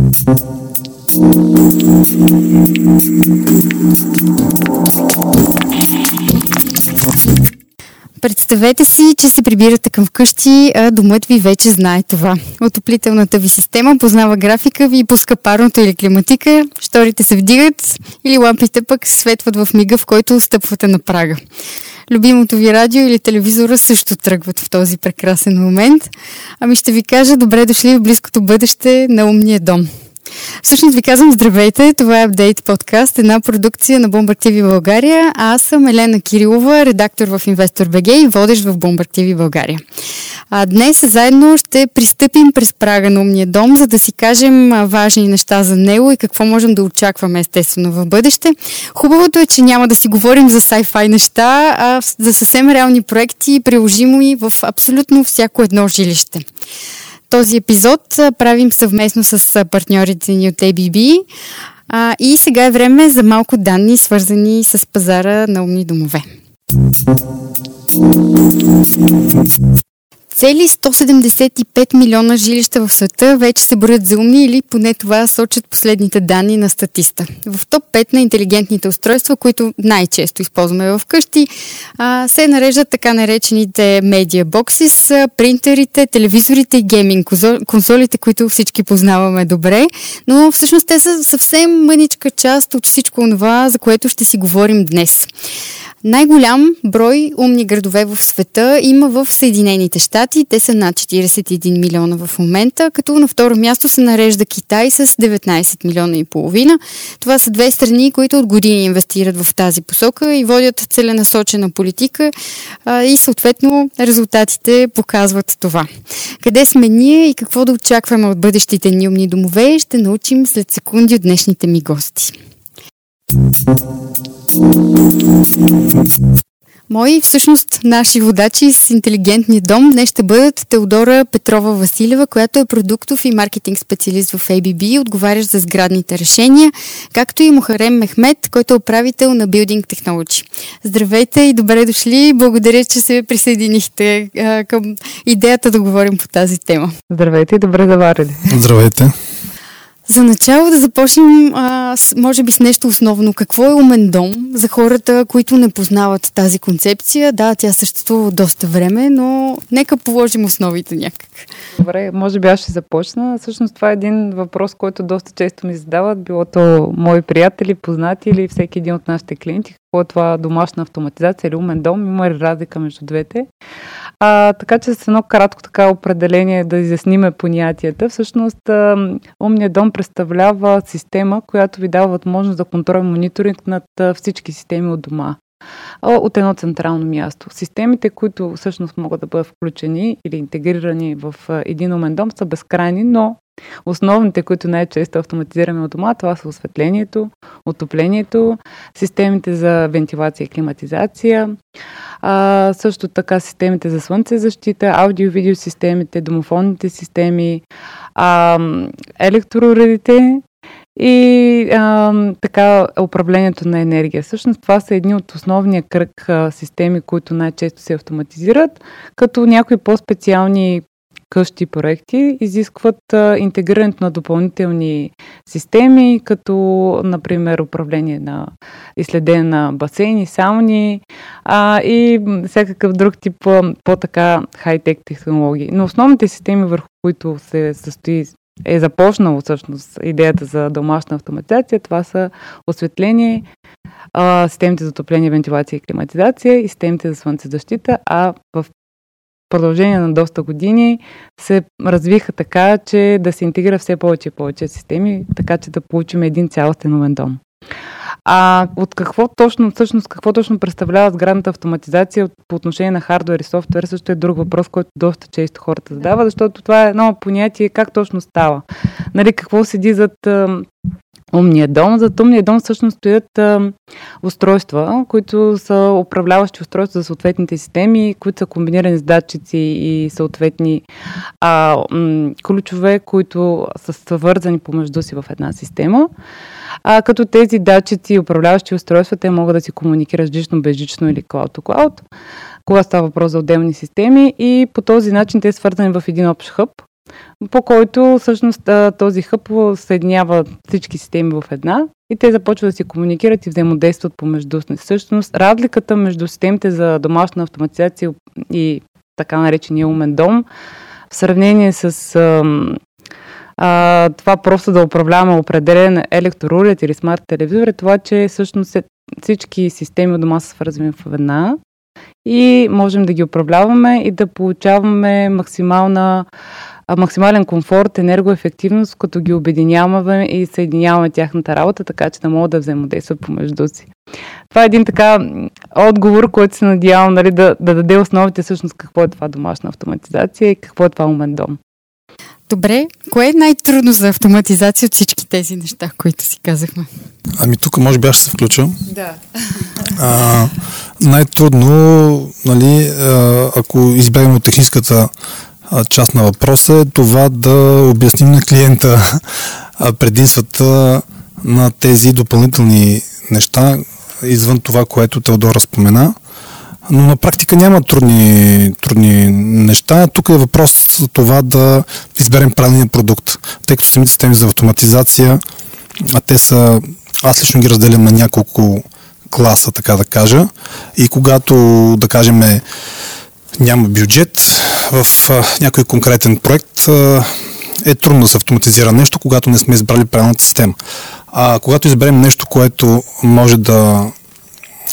Thank you. Представете си, че се прибирате към вкъщи, а домът ви вече знае това. Отоплителната ви система познава графика ви и пуска парното или климатика, шторите се вдигат или лампите пък светват в мига, в който стъпвате на прага. Любимото ви радио или телевизора също тръгват в този прекрасен момент. Ами ще ви кажа добре дошли в близкото бъдеще на умния дом. Всъщност ви казвам здравейте, това е Update подкаст, една продукция на Bomber TV България. А аз съм Елена Кирилова, редактор в Investor BG и водещ в Bomber TV България. А днес заедно ще пристъпим през прага на умния дом, за да си кажем важни неща за него и какво можем да очакваме естествено в бъдеще. Хубавото е, че няма да си говорим за sci-fi неща, а за съвсем реални проекти, приложимо и в абсолютно всяко едно жилище. Този епизод правим съвместно с партньорите ни от ABB. А, и сега е време за малко данни, свързани с пазара на умни домове. Цели 175 милиона жилища в света вече се броят за умни или поне това сочат последните данни на статиста. В топ 5 на интелигентните устройства, които най-често използваме в къщи, се нареждат така наречените медиа боксис, принтерите, телевизорите и гейминг консолите, които всички познаваме добре, но всъщност те са съвсем мъничка част от всичко това, за което ще си говорим днес. Най-голям брой умни градове в света има в Съединените щати. Те са над 41 милиона в момента, като на второ място се нарежда Китай с 19 милиона и половина. Това са две страни, които от години инвестират в тази посока и водят целенасочена политика и съответно резултатите показват това. Къде сме ние и какво да очакваме от бъдещите ни умни домове, ще научим след секунди от днешните ми гости. Мои, всъщност, наши водачи с интелигентния дом днес ще бъдат Теодора Петрова Василева, която е продуктов и маркетинг специалист в ABB, отговарящ за сградните решения, както и Мухарем Мехмет, който е управител на Building Technology. Здравейте и добре дошли. Благодаря, че се присъединихте а, към идеята да говорим по тази тема. Здравейте и добре заварили. Здравейте. За начало да започнем, а, с, може би, с нещо основно. Какво е умен дом за хората, които не познават тази концепция? Да, тя съществува доста време, но нека положим основите някак. Добре, може би аз ще започна. Всъщност това е един въпрос, който доста често ми задават, било то мои приятели, познати или всеки един от нашите клиенти. Какво е това домашна автоматизация или умен дом? Има ли разлика между двете? А, така че с едно кратко така определение да изясниме понятията. Всъщност умният дом представлява система, която ви дава възможност за контрол и мониторинг над всички системи от дома от едно централно място. Системите, които всъщност могат да бъдат включени или интегрирани в един умен дом, са безкрайни, но Основните, които най-често автоматизираме от дома, това са осветлението, отоплението, системите за вентилация и климатизация, а, също така системите за слънцезащита, аудио-видео системите, домофонните системи, а, електроуредите и а, така управлението на енергия. Всъщност това са едни от основния кръг а, системи, които най-често се автоматизират, като някои по-специални къщи проекти изискват а, интегрирането на допълнителни системи, като например управление на изследение на басейни, сауни а, и всякакъв друг тип по-така хай-тек технологии. Но основните системи, върху които се състои е започнало всъщност идеята за домашна автоматизация, това са осветление, а, системите за отопление, вентилация и климатизация и системите за слънцезащита, а в продължение на доста години се развиха така, че да се интегрира все повече и повече системи, така че да получим един цялостен умен дом. А от какво точно, всъщност, какво точно представлява сградната автоматизация по отношение на хардвер и софтуер, също е друг въпрос, който доста често хората задава, защото това е едно понятие как точно става. Нали, какво седи зад умния дом. За умния дом всъщност стоят а, устройства, които са управляващи устройства за съответните системи, които са комбинирани с датчици и съответни а, м- ключове, които са свързани помежду си в една система. А, като тези датчици и управляващи устройства, те могат да си комуникират жично, безжично или cloud-to-cloud, кога става въпрос за отделни системи и по този начин те са свързани в един общ хъб, по който всъщност този хъб съединява всички системи в една и те започват да си комуникират и взаимодействат помежду си. Всъщност разликата между системите за домашна автоматизация и така наречения умен дом в сравнение с а, това просто да управляваме определен електрорулет или смарт телевизор е това, че всъщност всички системи от дома са свързвани в една и можем да ги управляваме и да получаваме максимална максимален комфорт, енергоефективност, като ги обединяваме и съединяваме тяхната работа, така че да могат да взаимодействат помежду си. Това е един така отговор, който се надявам нали, да, да даде основите всъщност какво е това домашна автоматизация и какво е това умен дом. Добре, кое е най-трудно за автоматизация от всички тези неща, които си казахме? Ами тук може би аз ще се включа. Да. А, най-трудно, нали, ако избегнем от техническата част на въпроса е това да обясним на клиента предимствата на тези допълнителни неща, извън това, което Теодора спомена. Но на практика няма трудни, трудни неща. Тук е въпрос за това да изберем правилния продукт. Тъй като самите системи за автоматизация, а те са, аз лично ги разделям на няколко класа, така да кажа. И когато, да кажем, няма бюджет в а, някой конкретен проект, а, е трудно да се автоматизира нещо, когато не сме избрали правилната система. А когато изберем нещо, което може да,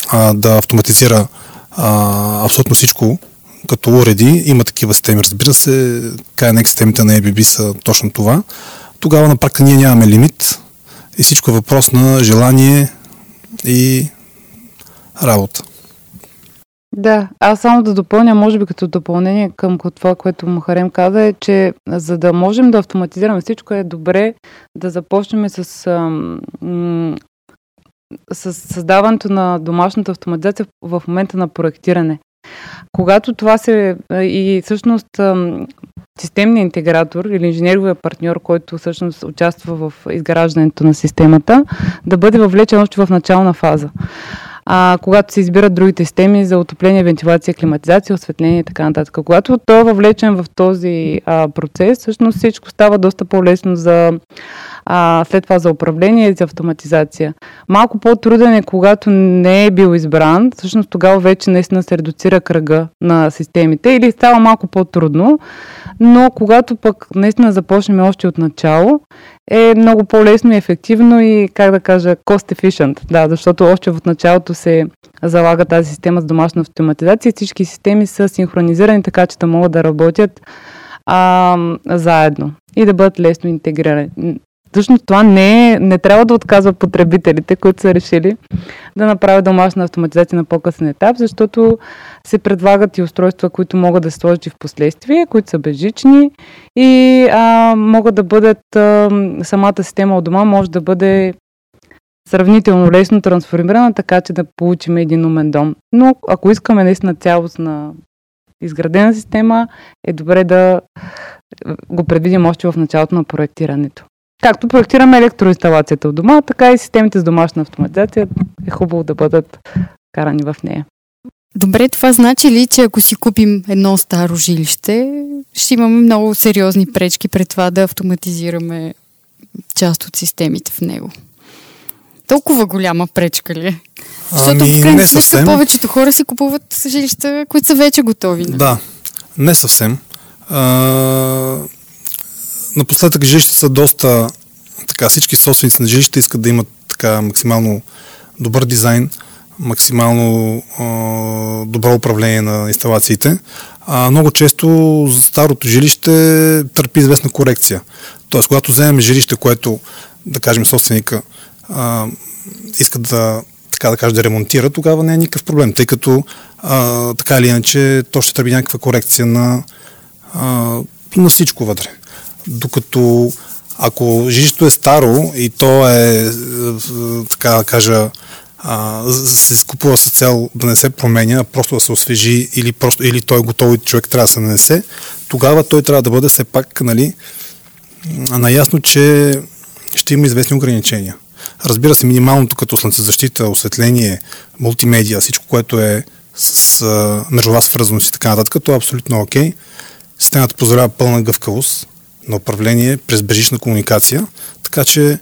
а, да автоматизира а, абсолютно всичко, като уреди, има такива системи, разбира се, KNX системите на ABB са точно това, тогава на практика ние нямаме лимит и всичко е въпрос на желание и работа. Да, аз само да допълня, може би като допълнение към това, което Махарем каза, е, че за да можем да автоматизираме всичко, е добре да започнем с, с създаването на домашната автоматизация в момента на проектиране. Когато това се и всъщност системният интегратор или инженеровия партньор, който всъщност участва в изграждането на системата, да бъде въвлечен още в начална фаза а, когато се избират другите системи за отопление, вентилация, климатизация, осветление и така нататък. Когато той е въвлечен в този а, процес, всъщност всичко става доста по-лесно за а, след това за управление и за автоматизация. Малко по-труден е, когато не е бил избран, всъщност тогава вече наистина се редуцира кръга на системите или става малко по-трудно, но когато пък наистина започнем още от начало, е много по-лесно и ефективно и, как да кажа, cost efficient. Да, защото още в началото се залага тази система с домашна автоматизация всички системи са синхронизирани така, че да могат да работят а, заедно и да бъдат лесно интегрирани. Всъщност това не, е, не трябва да отказва потребителите, които са решили да направят домашна автоматизация на по-късен етап, защото се предлагат и устройства, които могат да се сложат и в последствие, които са безжични и а, могат да бъдат, а, самата система от дома може да бъде сравнително лесно трансформирана, така че да получим един умен дом. Но ако искаме наистина цялостна изградена система, е добре да го предвидим още в началото на проектирането. Както проектираме електроинсталацията от дома, така и системите с домашна автоматизация е хубаво да бъдат карани в нея. Добре, това значи ли, че ако си купим едно старо жилище, ще имаме много сериозни пречки пред това да автоматизираме част от системите в него? Толкова голяма пречка ли е? Защото ами, в крайна сметка повечето хора си купуват жилища, които са вече готови. Не? Нали? Да, не съвсем. А, напоследък жилища са доста, така всички собственици на жилища искат да имат така максимално добър дизайн, максимално а, добро управление на инсталациите. А, много често старото жилище търпи известна корекция. Тоест, когато вземем жилище, което, да кажем, собственика а, иска да така да кажа, да ремонтира, тогава не е никакъв проблем, тъй като а, така или иначе то ще търпи някаква корекция на, а, на всичко вътре. Докато ако жилището е старо и то е, така да кажа, а, се скупува с цел да не се променя, просто да се освежи или, просто, или той е готов и човек трябва да се нанесе, тогава той трябва да бъде все пак нали, наясно, че ще има известни ограничения. Разбира се, минималното като слънцезащита, осветление, мултимедия, всичко, което е с, с мрежова свързаност и така нататък, то е абсолютно окей. Системата позволява пълна гъвкавост на управление през бежична комуникация, така че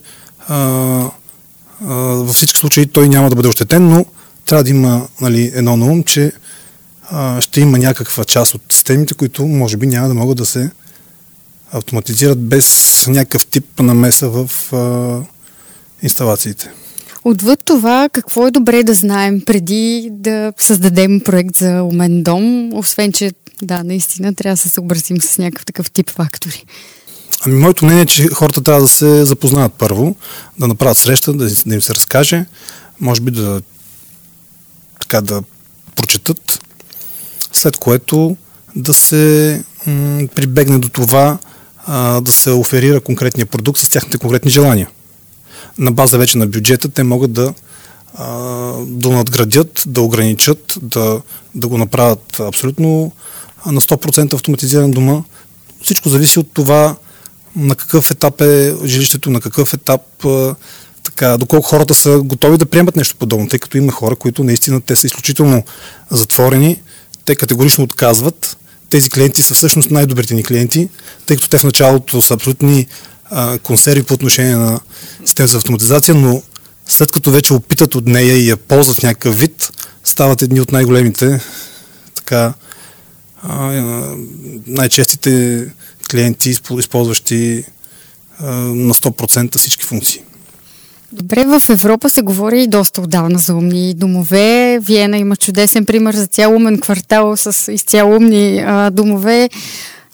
а, а, във всички случаи той няма да бъде ощетен, но трябва да има нали, едно на ум, че а, ще има някаква част от системите, които може би няма да могат да се автоматизират без някакъв тип намеса в а, инсталациите. Отвъд това, какво е добре да знаем преди да създадем проект за умен дом, освен че да, наистина трябва да се съобразим с някакъв такъв тип фактори. Ами, моето мнение е, че хората трябва да се запознаят първо, да направят среща, да, да им се разкаже, може би да така да прочетат, след което да се м- прибегне до това а, да се оферира конкретния продукт с тяхните конкретни желания. На база вече на бюджета те могат да, да надградят, да ограничат, да, да го направят абсолютно на 100% автоматизиран дома. Всичко зависи от това на какъв етап е жилището, на какъв етап така, доколко хората са готови да приемат нещо подобно, тъй като има хора, които наистина те са изключително затворени, те категорично отказват. Тези клиенти са всъщност най-добрите ни клиенти, тъй като те в началото са абсолютни а, консерви по отношение на система за автоматизация, но след като вече опитат от нея и я ползват някакъв вид, стават едни от най-големите така, а, най-честите клиенти, използващи а, на 100% всички функции. Добре, в Европа се говори и доста отдавна за умни домове. Виена има чудесен пример за цял умен квартал с изцяло умни а, домове.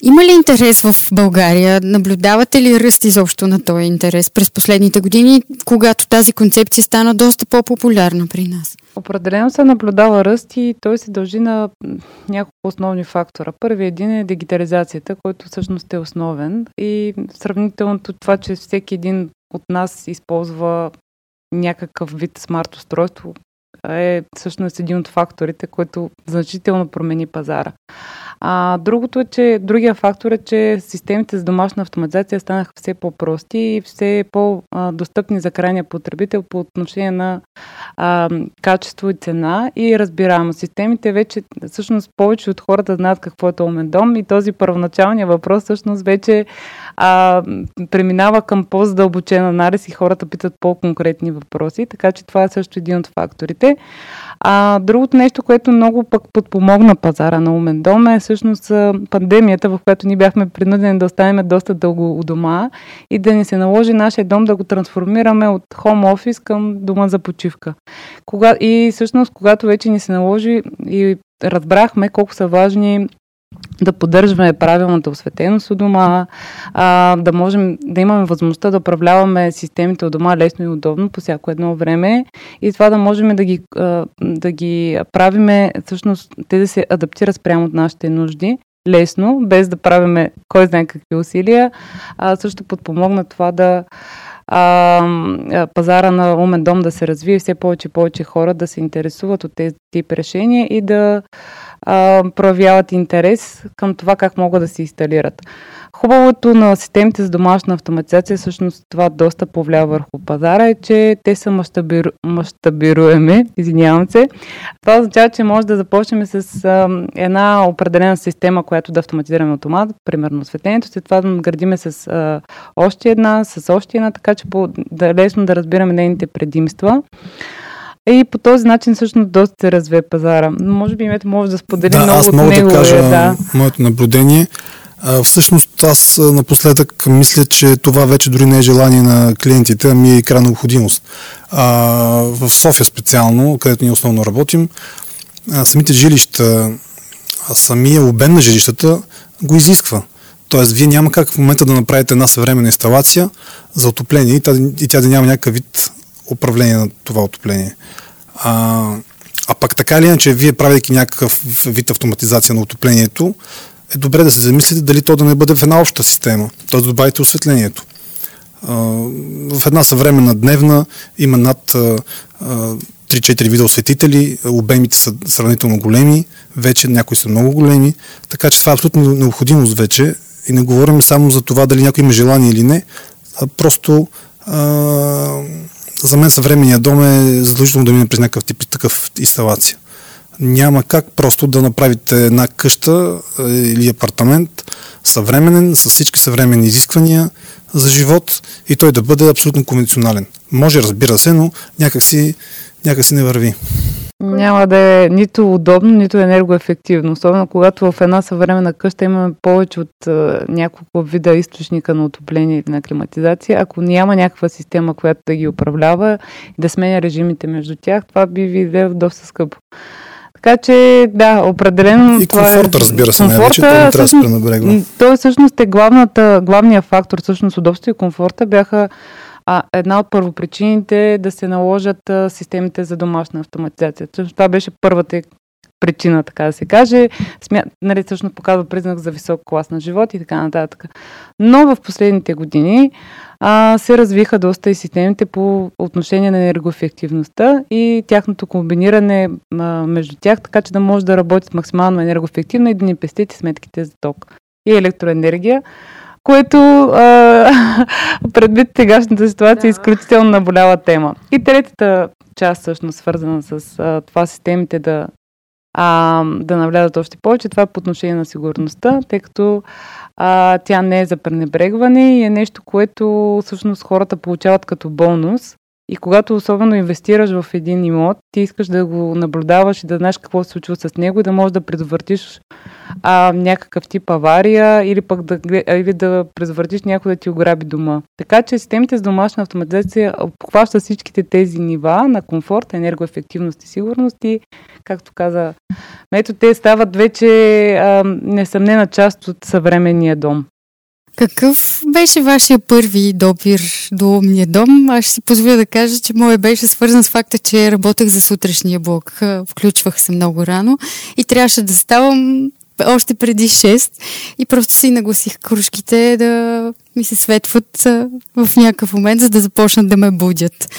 Има ли интерес в България? Наблюдавате ли ръст изобщо на този интерес през последните години, когато тази концепция стана доста по-популярна при нас? Определено се наблюдава ръст и той се дължи на няколко основни фактора. Първият един е дигитализацията, който всъщност е основен и сравнителното това, че всеки един от нас използва някакъв вид смарт устройство, е всъщност един от факторите, който значително промени пазара. А, другото е, че другия фактор е, че системите за домашна автоматизация станаха все по-прости и все по-достъпни за крайния потребител по отношение на а, качество и цена и разбираемо. Системите вече, всъщност, повече от хората знаят какво е умен дом и този първоначалния въпрос всъщност вече а, преминава към по-задълбочен анализ и хората питат по-конкретни въпроси, така че това е също един от факторите. А другото нещо, което много пък подпомогна пазара на умен дом е всъщност пандемията, в която ние бяхме принудени да останем доста дълго у дома и да ни се наложи нашия дом да го трансформираме от хом офис към дома за почивка. Кога, и всъщност, когато вече ни се наложи и разбрахме колко са важни да поддържаме правилната осветеност у дома, а, да можем да имаме възможността да управляваме системите от дома лесно и удобно по всяко едно време и това да можем да ги, да ги правиме, всъщност те да се адаптират спрямо от нашите нужди лесно, без да правиме кой знае какви усилия, а също подпомогна това да а, пазара на умен дом да се развие, все повече и повече хора да се интересуват от тези тип решения и да а, проявяват интерес към това как могат да се инсталират. Хубавото на системите за домашна автоматизация, всъщност това доста повлия върху пазара, е, че те са мащабиру... мащабируеми, извинявам се. Това означава, че може да започнем с а, една определена система, която да автоматизираме автомат, примерно осветлението, след това да градиме с а, още една, с още една, така че по, да лесно да разбираме нейните предимства. И по този начин всъщност доста се развие пазара. Може би името може да сподели да, много аз мога от него. Да кажа е, да. моето наблюдение. А, всъщност аз напоследък мисля, че това вече дори не е желание на клиентите, ами е крайна необходимост. А, в София специално, където ние основно работим, а, самите жилища, а самия обем на жилищата го изисква. Тоест, вие няма как в момента да направите една съвременна инсталация за отопление и тя, и тя да няма някакъв вид управление на това отопление. А, а пък така или иначе, вие правейки някакъв вид автоматизация на отоплението, е добре да се замислите дали то да не бъде в една обща система, т.е. добавите осветлението. А, в една съвременна дневна има над а, 3-4 вида осветители, обемите са сравнително големи, вече някои са много големи, така че това е абсолютно необходимост вече и не говорим само за това дали някой има желание или не, а просто а, за мен съвременния дом е задължително да мине през някакъв тип такъв инсталация. Няма как просто да направите една къща или апартамент съвременен, с всички съвременни изисквания за живот и той да бъде абсолютно конвенционален. Може, разбира се, но някакси, някакси не върви. Няма да е нито удобно, нито енергоефективно. Особено когато в една съвременна къща имаме повече от uh, няколко вида източника на отопление или на климатизация. Ако няма някаква система, която да ги управлява и да сменя режимите между тях, това би ви доста скъпо. Така че, да, определено. И комфорта, е, разбира се, комфорта, най-вече, това не трябва да се Той всъщност е главната, главният фактор, всъщност удобство и комфорта бяха а, една от първопричините да се наложат а, системите за домашна автоматизация. Това беше първата причина, така да се каже. Смя... Нали, всъщност показва признак за висок клас на живот и така нататък. Но в последните години а, се развиха доста и системите по отношение на енергоефективността и тяхното комбиниране а, между тях, така че да може да работят максимално енергоефективно и да ни пестите сметките за ток и електроенергия което а, предвид сегашната ситуация да. е изключително наболява тема. И третата част, всъщност, свързана с а, това системите да, а, да навлязат още повече, това е по отношение на сигурността, тъй като а, тя не е за пренебрегване и е нещо, което всъщност хората получават като бонус. И когато особено инвестираш в един имот, ти искаш да го наблюдаваш и да знаеш какво се случва с него и да можеш да предотвратиш а, някакъв тип авария или пък да, или да предотвратиш някой да ти ограби дома. Така че системите с домашна автоматизация обхващат всичките тези нива на комфорт, енергоефективност и сигурност и, както каза, ето те стават вече а, несъмнена част от съвременния дом. Какъв беше вашия първи допир до умния дом? Аз ще си позволя да кажа, че мое беше свързан с факта, че работех за сутрешния блок. Включвах се много рано и трябваше да ставам още преди 6 и просто си нагласих кружките да ми се светват в някакъв момент, за да започнат да ме будят.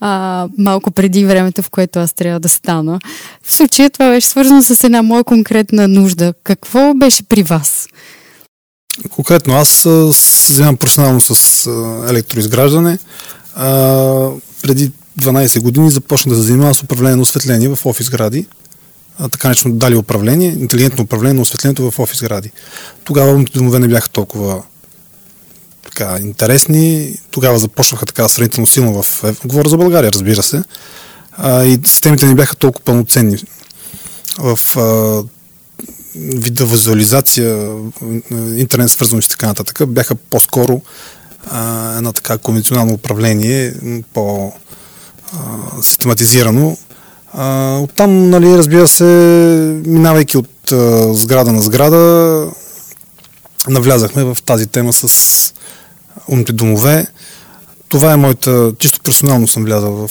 А, малко преди времето, в което аз трябва да стана. В случая това беше свързано с една моя конкретна нужда. Какво беше при вас? Конкретно аз се занимавам професионално с електроизграждане. А, преди 12 години започнах да се занимавам с управление на осветление в офис гради. Така нещо дали управление, интелигентно управление на осветлението в офис гради. Тогава умните домове не бяха толкова така, интересни. Тогава започнаха така сравнително силно в... Говоря за България, разбира се. А, и системите не бяха толкова пълноценни. В а, вида визуализация, интернет свързаност и така нататък, бяха по-скоро а, едно така конвенционално управление, по-систематизирано. Оттам, нали, разбира се, минавайки от а, сграда на сграда, навлязахме в тази тема с умните домове. Това е моята, чисто персонално съм влязал в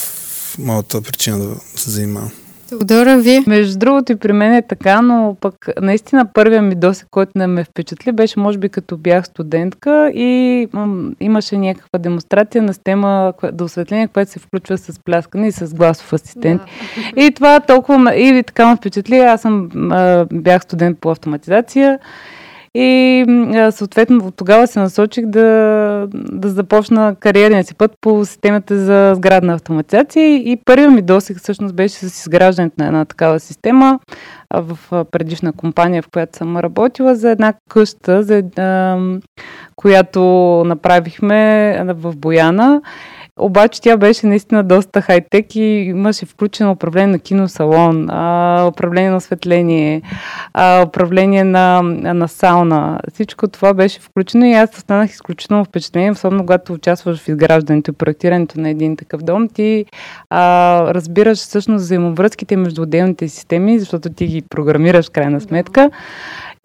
моята причина да се занимавам. Теодора, ви? Между другото и при мен е така, но пък наистина първия ми досек, който не ме впечатли, беше може би като бях студентка и м- имаше някаква демонстрация на система до осветление, което се включва с пляскане и с гласов асистент. Да. И това толкова и така ме впечатли. Аз съм, а, бях студент по автоматизация и съответно тогава се насочих да, да започна кариерния си път по системата за сградна автоматизация. И първият ми досег всъщност беше с изграждането на една такава система в предишна компания, в която съм работила, за една къща, за, която направихме в Бояна. Обаче тя беше наистина доста хай-тек и имаше включено управление на киносалон, управление на осветление, управление на, на сауна. Всичко това беше включено и аз останах изключително впечатление, особено когато участваш в изграждането и проектирането на един такъв дом. Ти а, разбираш всъщност взаимовръзките между отделните системи, защото ти ги програмираш крайна сметка.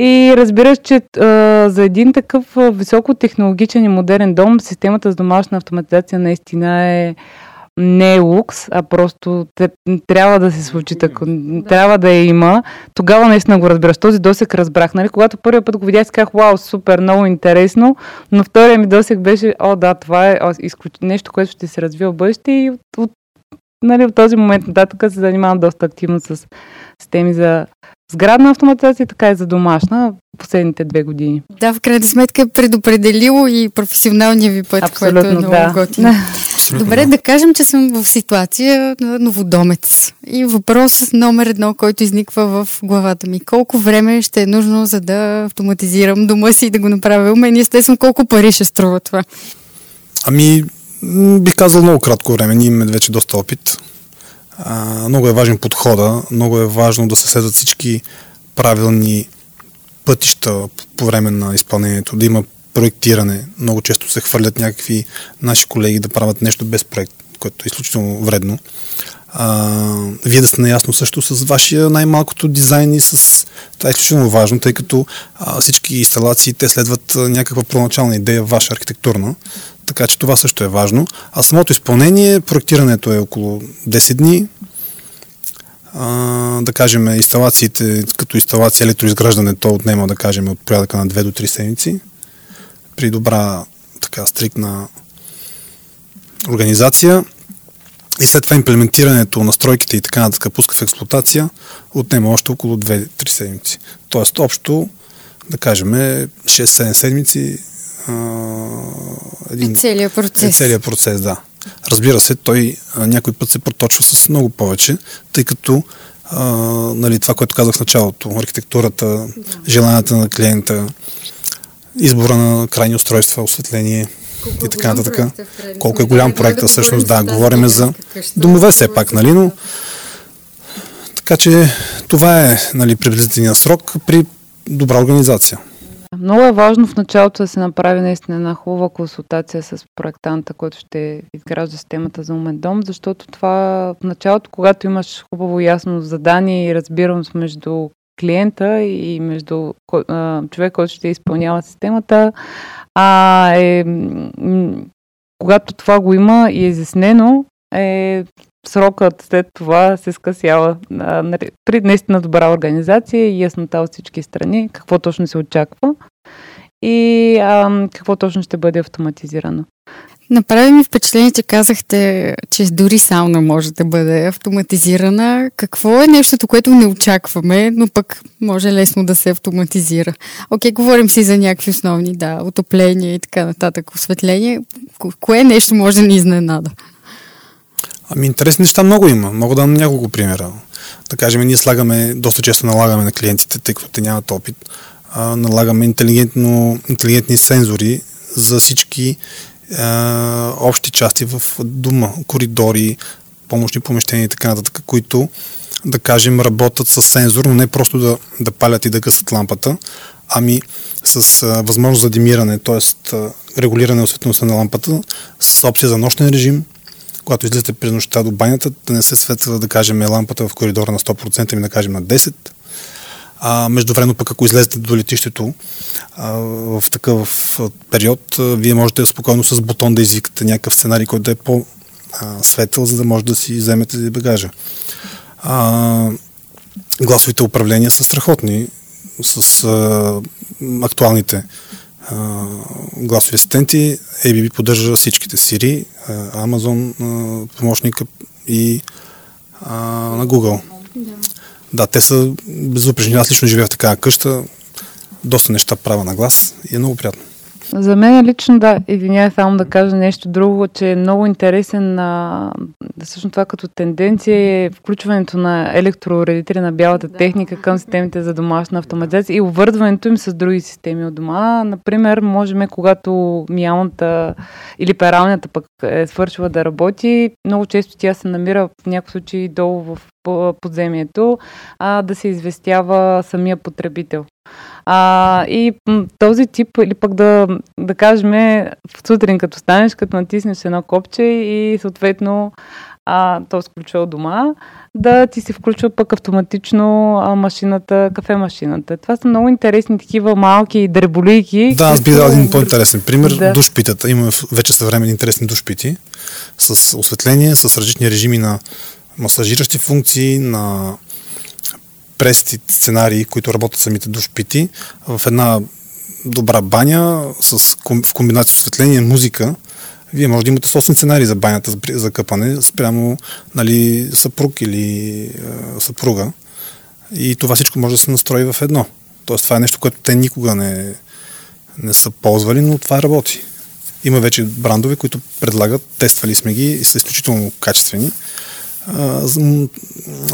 И разбираш, че а, за един такъв високотехнологичен и модерен дом, системата с домашна автоматизация наистина е не е лукс, а просто трябва да се случи така. Да. Трябва да я има. Тогава наистина го разбираш. Този досек разбрах. Нали? Когато първият път го видях, си казах, вау, супер, много интересно. Но втория ми досек беше, о, да, това е изключ... нещо, което ще се развива в бъдеще и от, от, нали, от този момент нататък се занимавам доста активно с, с теми за сградна автоматизация, така и за домашна последните две години. Да, в крайна сметка е предопределило и професионалния ви път, Абсолютно, което е много да. готино. Добре, да. кажем, че съм в ситуация на новодомец. И въпрос номер едно, който изниква в главата ми. Колко време ще е нужно, за да автоматизирам дома си и да го направя умен? И естествено, колко пари ще струва това? Ами, бих казал много кратко време. Ние имаме вече доста опит. Много е важен подхода. Много е важно да се следват всички правилни пътища по време на изпълнението. Да има проектиране. Много често се хвърлят някакви наши колеги да правят нещо без проект, което е изключително вредно. А, вие да сте наясно също с вашия най-малкото дизайн и с... Това е изключително важно, тъй като а, всички инсталации те следват някаква проначална идея, ваша архитектурна. Така че това също е важно. А самото изпълнение, проектирането е около 10 дни. А, да кажем, инсталациите, като инсталация електроизграждане, то отнема, да кажем, от порядъка на 2 до 3 седмици при добра, така, стрикна организация и след това имплементирането, настройките и така нататък пуска в експлуатация отнема още около 2-3 седмици. Тоест общо, да кажем, 6-7 седмици един, е целият процес. Е целият процес, да. Разбира се, той а, някой път се проточва с много повече, тъй като а, нали, това, което казах в началото, архитектурата, да. желанията на клиента, избора на крайни устройства, осветление Колко и така нататък. Колко е голям проект, всъщност, да, говорим за домове все пак, нали, но така че това е нали, приблизителният срок при добра организация. Много е важно в началото да се направи наистина една хубава консултация с проектанта, който ще изгражда системата за умен дом, защото това в началото, когато имаш хубаво ясно задание и разбираност между клиента и между човек, който ще изпълнява системата, а е, когато това го има и е изяснено, е срокът след това се скъсява. Нали, при наистина добра организация и яснота от всички страни, какво точно се очаква и а, какво точно ще бъде автоматизирано. Направи ми впечатление, че казахте, че дори сауна може да бъде автоматизирана. Какво е нещото, което не очакваме, но пък може лесно да се автоматизира? Окей, говорим си за някакви основни, да, отопление и така нататък, осветление. Кое нещо може да ни изненада? Ами интересни неща много има. Мога да дам няколко примера. Да кажем, ние слагаме, доста често налагаме на клиентите, тъй като те нямат опит, а, налагаме интелигентни сензори за всички а, общи части в дома, коридори, помощни помещения и така нататък, които да кажем работят с сензор, но не просто да, да палят и да гъсат лампата, ами с а, възможност за димиране, т.е. регулиране осветлеността на лампата, с опция за нощен режим, когато излизате през нощта до банята, да не се светва, да кажем, лампата в коридора на 100%, ами да кажем на 10%, а, междувременно пък ако излезете до летището а, в такъв период, а, вие можете спокойно с бутон да извикате някакъв сценарий, който да е по-светъл, за да може да си вземете багажа. А, гласовите управления са страхотни с а, актуалните а, гласови асистенти. ABB поддържа всичките Siri, а, Amazon помощника и а, на Google. Да. Да, те са безупречни. Аз лично живея в такава къща. Доста неща правя на глас и е много приятно. За мен лично да, извинявай само да кажа нещо друго, че е много интересен на всъщност това като тенденция е включването на електроуредители на бялата да. техника към системите за домашна автоматизация и обвързването им с други системи от дома. Например, можем, когато миялната или пералнята пък е свършила да работи, много често тя се намира в някакъв случай долу в подземието, а, да се известява самия потребител. А, и този тип, или пък да, да кажем, в сутрин като станеш, като натиснеш едно копче и съответно а, то включва дома, да ти се включва пък автоматично а, машината, кафе-машината. Това са много интересни такива малки дреболийки. Да, аз би дал един по-интересен пример. Да. Душпитата. Имаме вече съвремени интересни душпити с осветление, с различни режими на масажиращи функции, на прести сценарии, които работят самите душпити, в една добра баня с, в комбинация с осветление, музика, вие може да имате собствен сценарий за банята, за, къпане, спрямо нали, съпруг или е, съпруга. И това всичко може да се настрои в едно. Тоест това е нещо, което те никога не, не са ползвали, но това работи. Има вече брандове, които предлагат, тествали сме ги и са изключително качествени.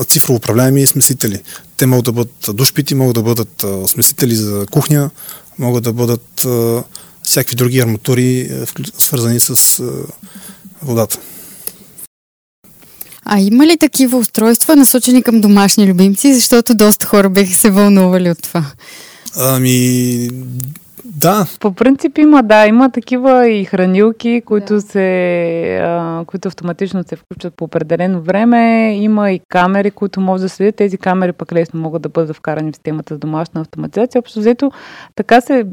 Цифрово управляеми смесители. Те могат да бъдат душпити, могат да бъдат смесители за кухня, могат да бъдат всякакви други арматури, свързани с водата. А има ли такива устройства, насочени към домашни любимци, защото доста хора беха се вълнували от това? Ами, да. По принцип има, да, има такива и хранилки, които, да. се, а, които автоматично се включват по определено време. Има и камери, които може да следят. Тези камери пък лесно могат да бъдат вкарани в системата за домашна автоматизация. Общо взето, така се,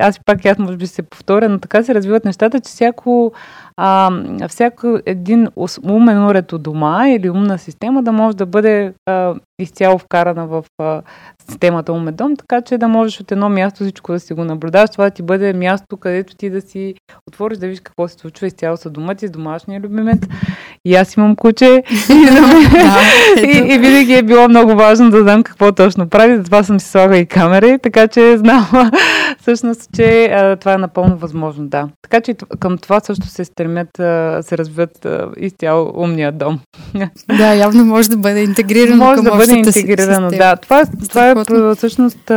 аз пак аз може би се повторя, но така се развиват нещата, че всяко а, всяко един умен уред от дома или умна система да може да бъде а, изцяло вкарана в а, системата Умен дом, така че да можеш от едно място всичко да си го наблюдаваш. Това да ти бъде място, където ти да си отвориш, да видиш какво се случва изцяло с дома ти, с домашния любимец. И аз имам куче. и, и, винаги е било много важно да знам какво точно прави. Затова съм си слага и камери, така че знам всъщност, че а, това е напълно възможно, да. Така че към това също се стремят, а, се развиват а, изцяло умния дом. да, явно може да бъде интегрирано може към да бъде интегрирано, да. Това, това е всъщност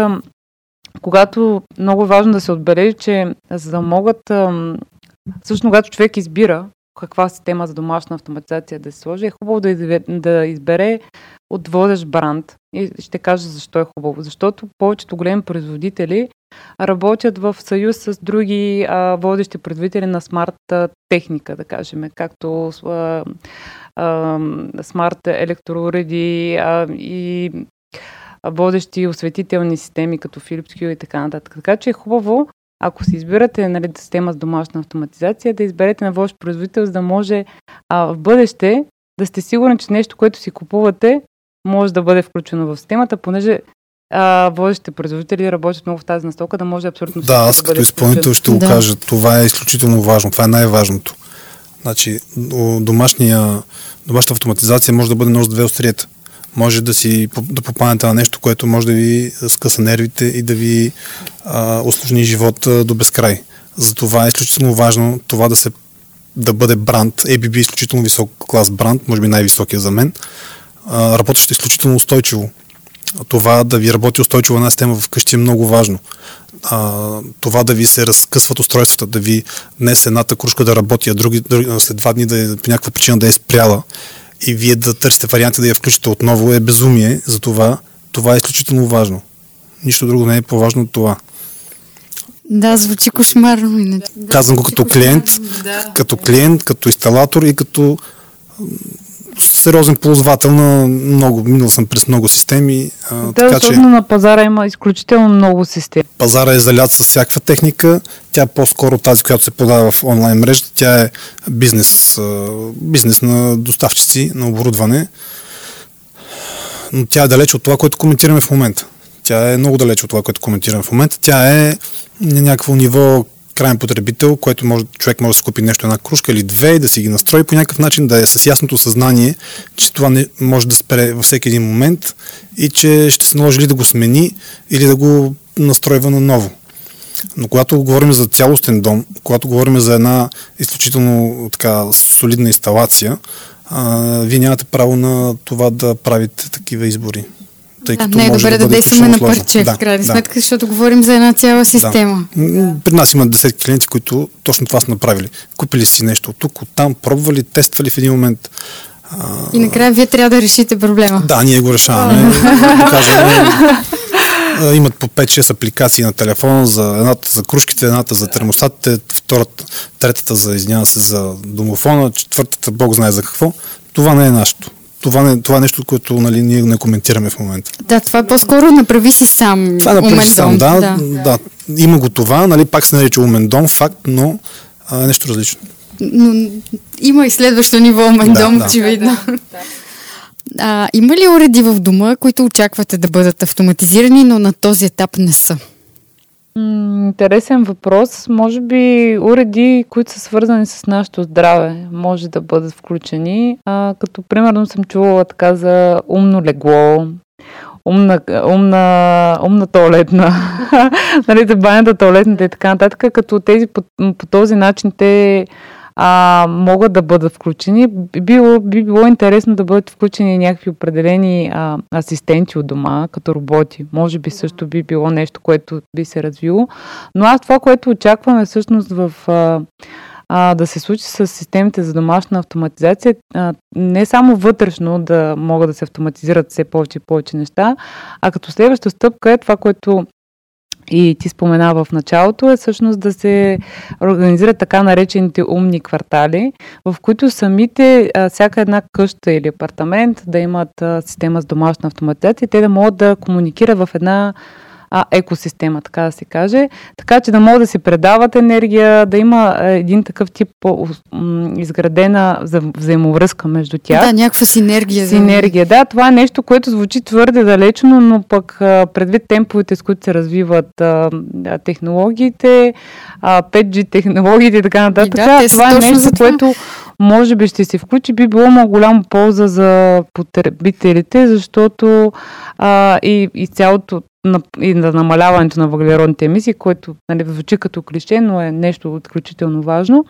когато много е важно да се отбележи, че за да могат, всъщност когато човек избира каква система за домашна автоматизация да се сложи, е хубаво да, да избере от водещ бранд. И ще кажа защо е хубаво. Защото повечето големи производители работят в съюз с други а, водещи производители на смарт техника, да кажем, както а, а, смарт електроуреди а, и водещи осветителни системи, като Philips Hue и така нататък. Така че е хубаво, ако си избирате нали, система с домашна автоматизация, да изберете на ваш производител, за да може а, в бъдеще да сте сигурни, че нещо, което си купувате, може да бъде включено в системата, понеже а, водещите производители работят много в тази настока, да може абсолютно Да, аз като изпълнител ще го да. кажа. Това е изключително важно. Това е най-важното. Значи, домашния, домашната автоматизация може да бъде нож с две острията. Може да си да попаднете на нещо, което може да ви скъса нервите и да ви а, осложни живота до безкрай. Затова е изключително важно това да се да бъде бранд. ABB е изключително висок клас бранд, може би най-високия за мен. А, работещ изключително устойчиво това да ви работи устойчиво една система вкъщи е много важно. А, това да ви се разкъсват устройствата, да ви днес едната кружка да работи, а други, други след два дни да е, по някаква причина да е спряла и вие да търсите варианти да я включите отново е безумие. Затова това е изключително важно. Нищо друго не е по-важно от това. Да, звучи кошмарно. Казвам го като клиент, да. като клиент, като инсталатор и като сериозен ползвател на много, минал съм през много системи. А, да, така, че на пазара има изключително много системи. Пазара е залят с всякаква техника. Тя е по-скоро тази, която се подава в онлайн мрежата. Тя е бизнес, бизнес на доставчици на оборудване. Но тя е далеч от това, което коментираме в момента. Тя е много далеч от това, което коментираме в момента. Тя е на някакво ниво крайен потребител, който може, човек може да купи нещо, една кружка или две да си ги настрои по някакъв начин, да е с ясното съзнание, че това не може да спре във всеки един момент и че ще се наложи ли да го смени или да го настройва наново. Но когато говорим за цялостен дом, когато говорим за една изключително така солидна инсталация, а, вие нямате право на това да правите такива избори тъй като не е добре да, да действаме на парче, да, в крайна да. сметка, защото говорим за една цяла система. Да. При нас има десетки клиенти, които точно това са направили. Купили си нещо от тук, от там, пробвали, тествали в един момент. И накрая вие трябва да решите проблема. Да, ние го решаваме. Имат по 5-6 апликации на телефона за едната за кружките, едната за термостатите, втората, третата за, извинявам се, за домофона, четвъртата, Бог знае за какво. Това не е нашето това, не, това е нещо, което нали, ние не коментираме в момента. Да, това е по-скоро направи си сам. Това е направи си сам, да, да. да. Има го това, нали, пак се нарича умен дом, факт, но а, нещо различно. Но има и следващо ниво умен да, дом, да. очевидно. Да, да. А, има ли уреди в дома, които очаквате да бъдат автоматизирани, но на този етап не са? Интересен въпрос. Може би уреди, които са свързани с нашето здраве, може да бъдат включени. А, като примерно съм чувала така за умно легло, умна, умна, умна туалетна, нали, за банята, туалетната и така нататък, като тези по, по този начин те а, могат да бъдат включени. Би било, би било интересно да бъдат включени някакви определени а, асистенти от дома, като роботи. Може би също би било нещо, което би се развило. Но аз това, което очакваме всъщност в а, да се случи с системите за домашна автоматизация, не само вътрешно да могат да се автоматизират все повече и повече неща, а като следваща стъпка е това, което и ти спомена в началото, е всъщност да се организират така наречените умни квартали, в които самите, всяка една къща или апартамент да имат система с домашна автоматизация и те да могат да комуникират в една а, екосистема, така да се каже. Така че да могат да се предават енергия, да има един такъв тип изградена взаимовръзка между тях. Да, някаква синергия. Синергия, да. Това е нещо, което звучи твърде далечно, но пък предвид темповете, с които се развиват а, технологиите, а, 5G технологиите и така нататък, да, това е нещо, за което може би ще се включи, би било много голяма полза за потребителите, защото а, и, и цялото на, и на намаляването на въглеродните емисии, което нали, звучи като клише, но е нещо изключително важно.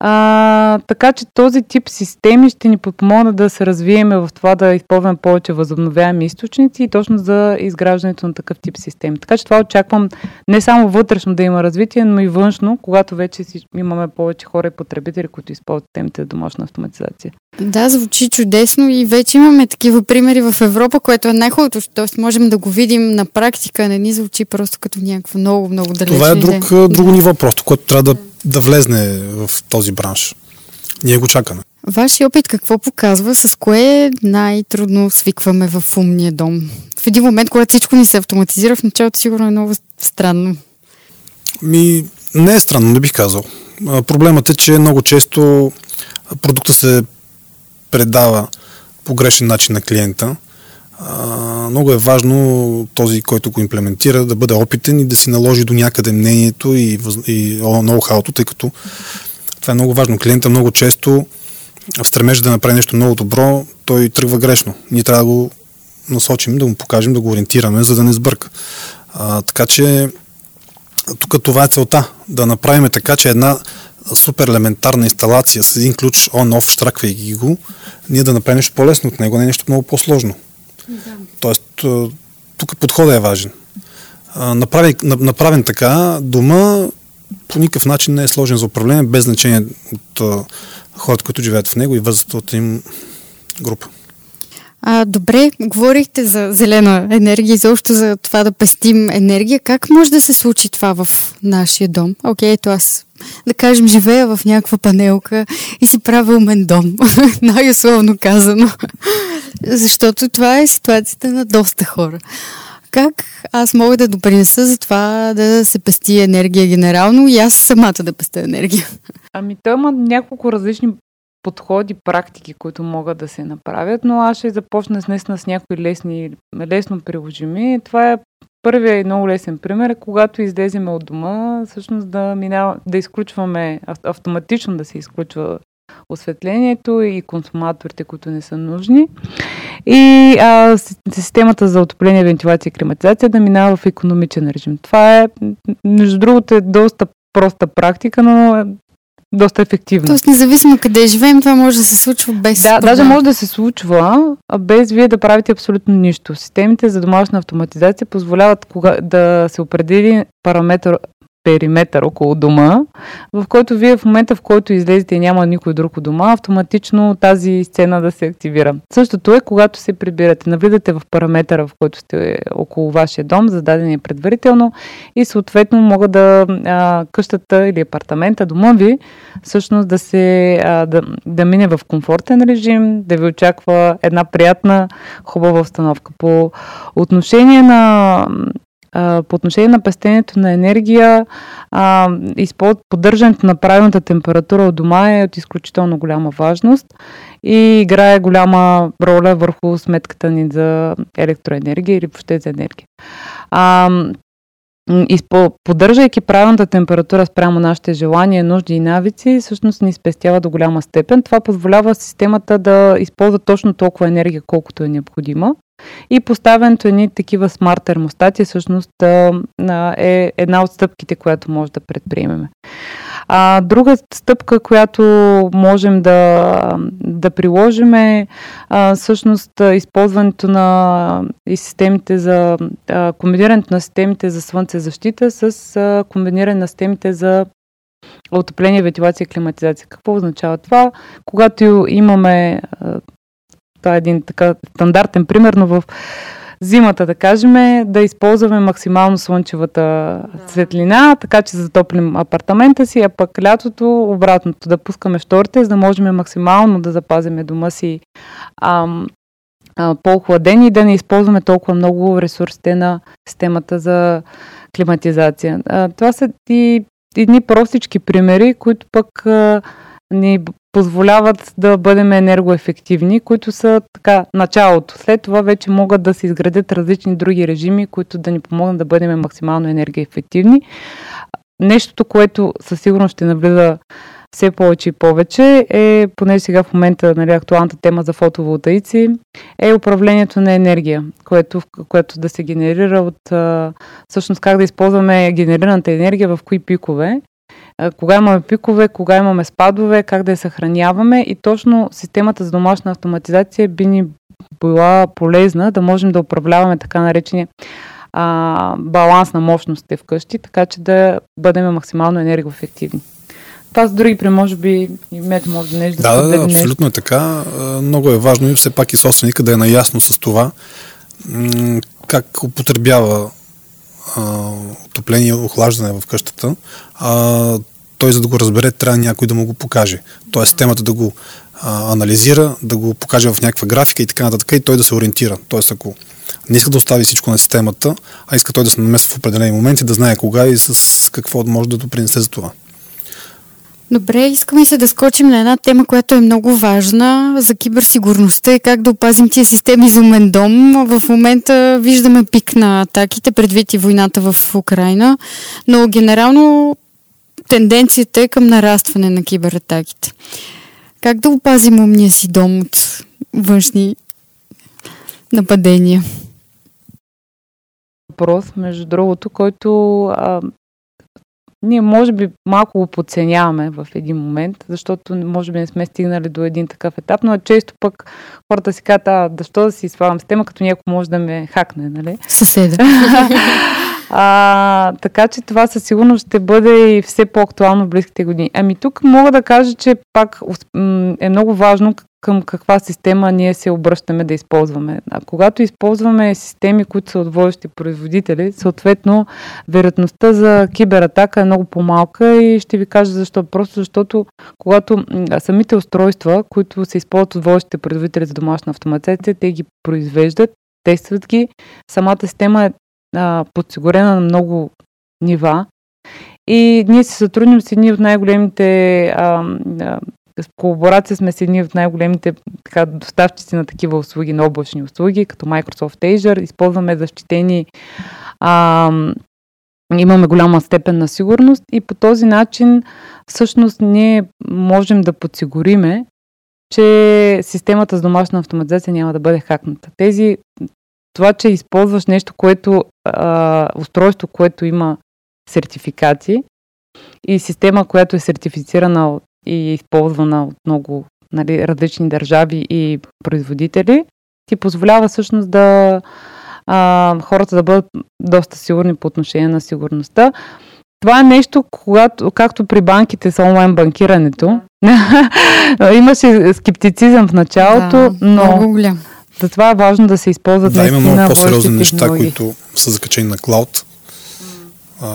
А, така че този тип системи ще ни подпомогнат да се развиеме в това да използваме повече възобновяеми източници и точно за изграждането на такъв тип системи. Така че това очаквам не само вътрешно да има развитие, но и външно, когато вече си, имаме повече хора и потребители, които използват темите за домашна автоматизация. Да, звучи чудесно и вече имаме такива примери в Европа, което е най-хубавото, т.е. можем да го видим на практика, не ни звучи просто като някаква много, много далечна Това е друг, друго ниво просто, което трябва да да влезне в този бранш. Ние го чакаме. Вашия опит какво показва? С кое най-трудно свикваме в умния дом? В един момент, когато всичко ни се автоматизира, в началото сигурно е много странно. Ми, не е странно, не бих казал. Проблемът е, че много често продукта се предава по грешен начин на клиента много е важно този, който го имплементира, да бъде опитен и да си наложи до някъде мнението и, и ноу-хауто, тъй като това е много важно. Клиента много често в стремежа да направи нещо много добро, той тръгва грешно. Ние трябва да го насочим, да му покажем, да го ориентираме, за да не сбърка. А, така че тук това е целта. Да направим така, че една супер елементарна инсталация с един ключ on-off, штраквайки го, ние да направим нещо по-лесно от него, не нещо много по-сложно. Тоест, тук подходът е важен. Направен, направен така, дома по никакъв начин не е сложен за управление, без значение от хората, които живеят в него и възрастовата им група. А, добре, говорихте за зелена енергия и защо за това да пестим енергия. Как може да се случи това в нашия дом? Окей, ето аз, да кажем, живея в някаква панелка и си правя умен дом, най-условно казано. Защото това е ситуацията на доста хора. Как аз мога да допринеса за това да се пести енергия генерално и аз самата да пестя енергия? Ами той има няколко различни подходи, практики, които могат да се направят, но аз ще започна с с някои лесни, лесно приложими. Това е първият и много лесен пример, е когато излеземе от дома, всъщност да, минава, да изключваме, автоматично да се изключва осветлението и консуматорите, които не са нужни. И а, системата за отопление, вентилация и климатизация да минава в економичен режим. Това е, между другото, е доста проста практика, но доста ефективно. Тоест, независимо къде живеем, това може да се случва без. Да, даже може да се случва, без вие да правите абсолютно нищо. Системите за домашна автоматизация позволяват кога, да се определи параметър периметър около дома, в който вие в момента, в който излезете и няма никой друг у дома, автоматично тази сцена да се активира. Същото е, когато се прибирате, навлизате в параметъра, в който сте около вашия дом, зададени предварително и съответно могат да а, къщата или апартамента, дома ви, всъщност да се а, да, да мине в комфортен режим, да ви очаква една приятна, хубава установка. По отношение на по отношение на пестенето на енергия, а, поддържането на правилната температура от дома е от изключително голяма важност и играе голяма роля върху сметката ни за електроенергия или въобще за енергия. А, поддържайки правилната температура спрямо нашите желания, нужди и навици, всъщност ни спестява до голяма степен. Това позволява системата да използва точно толкова енергия, колкото е необходима. И поставянето едни такива смарт термостати всъщност е една от стъпките, която може да предприемем. А, друга стъпка, която можем да, да приложим е а, всъщност използването на и системите за а, комбинирането на системите за слънцезащита с а, комбиниране на системите за отопление, вентилация и климатизация. Какво означава това? Когато имаме това е един така стандартен пример, но в зимата, да кажем, е да използваме максимално слънчевата светлина, така че затоплим апартамента си, а пък лятото обратното, да пускаме шторите, за да можем максимално да запазиме дома си ам, по-охладени и да не използваме толкова много ресурсите на системата за климатизация. А, това са и едни простички примери, които пък а, ни позволяват да бъдем енергоефективни, които са така началото. След това вече могат да се изградят различни други режими, които да ни помогнат да бъдем максимално енергоефективни. Нещото, което със сигурност ще навлиза все повече и повече е, поне сега в момента нали, актуалната тема за фотоволтаици, е управлението на енергия, което, което да се генерира от всъщност как да използваме генерираната енергия в кои пикове кога имаме пикове, кога имаме спадове, как да я съхраняваме и точно системата за домашна автоматизация би ни била полезна да можем да управляваме така наречения а, баланс на мощностите вкъщи, така че да бъдем максимално енергоефективни. Това с други при може би и мет може да нещо да, да, да, абсолютно е така. Много е важно и все пак и собственика да е наясно с това как употребява а, отопление, охлаждане в къщата, а, той за да го разбере, трябва някой да му го покаже. Тоест системата да го а, анализира, да го покаже в някаква графика и така нататък и той да се ориентира. Тоест ако не иска да остави всичко на системата, а иска той да се намесва в определени моменти, да знае кога и с какво може да допринесе за това. Добре, искаме се да скочим на една тема, която е много важна за киберсигурността и как да опазим тия системи за умен дом. В момента виждаме пик на атаките, предвид и войната в Украина, но генерално тенденцията е към нарастване на кибератаките. Как да опазим умния си дом от външни нападения? Въпрос, между другото, който а, ние може би малко го подценяваме в един момент, защото може би не сме стигнали до един такъв етап, но често пък хората си казват, а, защо да си свалям с тема, като някой може да ме хакне, нали? Съседа. А, така че това със сигурност ще бъде и все по-актуално в близките години. Ами тук мога да кажа, че пак е много важно към каква система ние се обръщаме да използваме. А когато използваме системи, които са от водещи производители, съответно вероятността за кибератака е много по-малка и ще ви кажа защо. Просто защото когато самите устройства, които се използват от водещите производители за домашна автоматизация, те ги произвеждат, тестват ги. Самата система е а, подсигурена на много нива. И ние се сътрудним с едни от най-големите а, а, с колаборация сме с едни от най-големите така, доставчици на такива услуги, на облачни услуги, като Microsoft Azure. Използваме защитени а, имаме голяма степен на сигурност и по този начин всъщност ние можем да подсигуриме, че системата с домашна автоматизация няма да бъде хакната. Тези, това, че използваш нещо, което, а, устройство, което има сертификати и система, която е сертифицирана и използвана от много нали, различни държави и производители, ти позволява всъщност да а, хората да бъдат доста сигурни по отношение на сигурността. Това е нещо, когато, както при банките с онлайн банкирането. Имаше скептицизъм в началото, да, но много голям. затова е важно да се използват да, има много по-сериозни неща, които са закачени на клауд а,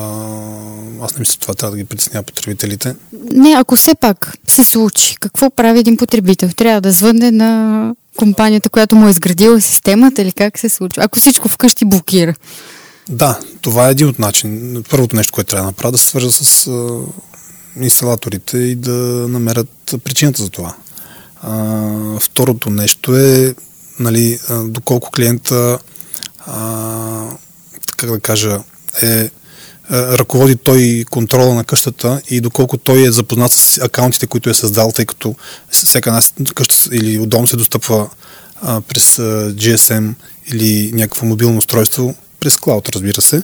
аз не мисля, това трябва да ги притеснява потребителите. Не, ако все пак се случи, какво прави един потребител? Трябва да звънне на компанията, която му е изградила системата или как се случва? Ако всичко вкъщи блокира. Да, това е един от начин. Първото нещо, което трябва да направя, да се свържа с а, инсталаторите и да намерят причината за това. А, второто нещо е нали, доколко клиента а, как да кажа, е ръководи той контрола на къщата и доколко той е запознат с акаунтите, които е създал, тъй като всяка една къща или дом се достъпва а, през GSM или някакво мобилно устройство, през клауд, разбира се.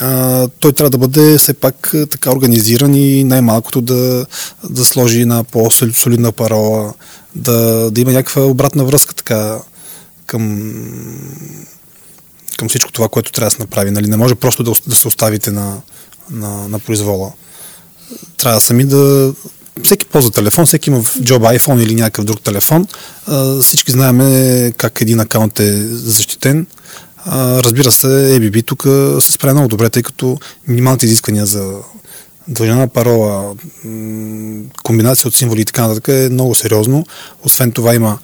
А, той трябва да бъде все пак така организиран и най-малкото да, да сложи на по-солидна парола, да, да има някаква обратна връзка така към, към всичко това, което трябва да се направи. Нали? Не може просто да, да се оставите на, на, на произвола. Трябва сами да... Всеки ползва телефон, всеки има в джоба iPhone или някакъв друг телефон. А, всички знаем как един акаунт е защитен. А, разбира се, ABB тук се справя много добре, тъй като минималните изисквания за дължина парола, комбинация от символи и така нататък е много сериозно. Освен това има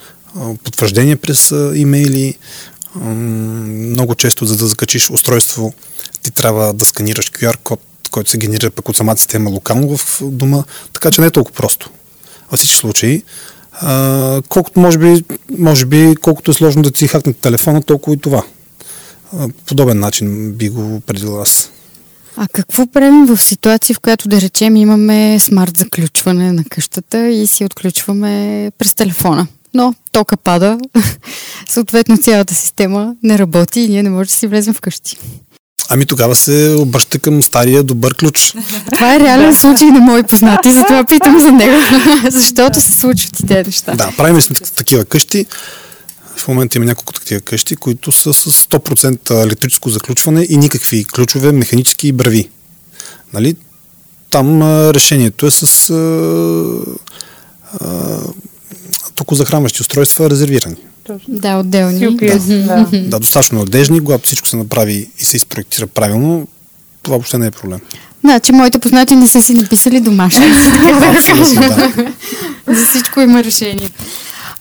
потвърждение през имейли. Много често, за да закачиш устройство, ти трябва да сканираш QR код, който се генерира пък от самата система локално в дома, така че не е толкова просто. Във всички случаи, колкото може би, може би, колкото е сложно да си хакнат телефона, толкова и това. Подобен начин би го определил аз. А какво правим в ситуация, в която да речем имаме смарт заключване на къщата и си отключваме през телефона? Но тока пада, съответно цялата система не работи и ние не можем да си влезем вкъщи. Ами тогава се обръщате към стария добър ключ. Това е реален случай на мои познати, затова питам за него, защото се случват и тези неща. Да, правим сме такива къщи. В момента има няколко такива къщи, които са с 100% електрическо заключване и никакви ключове, механически и брави. Нали? Там а, решението е с а, а, токо захранващи устройства резервирани. Да, отделни. UPS, да. да, достатъчно надежни, когато всичко се направи и се изпроектира правилно, това въобще не е проблем. Значи моите познати не са си написали домашни. да. За всичко има решение.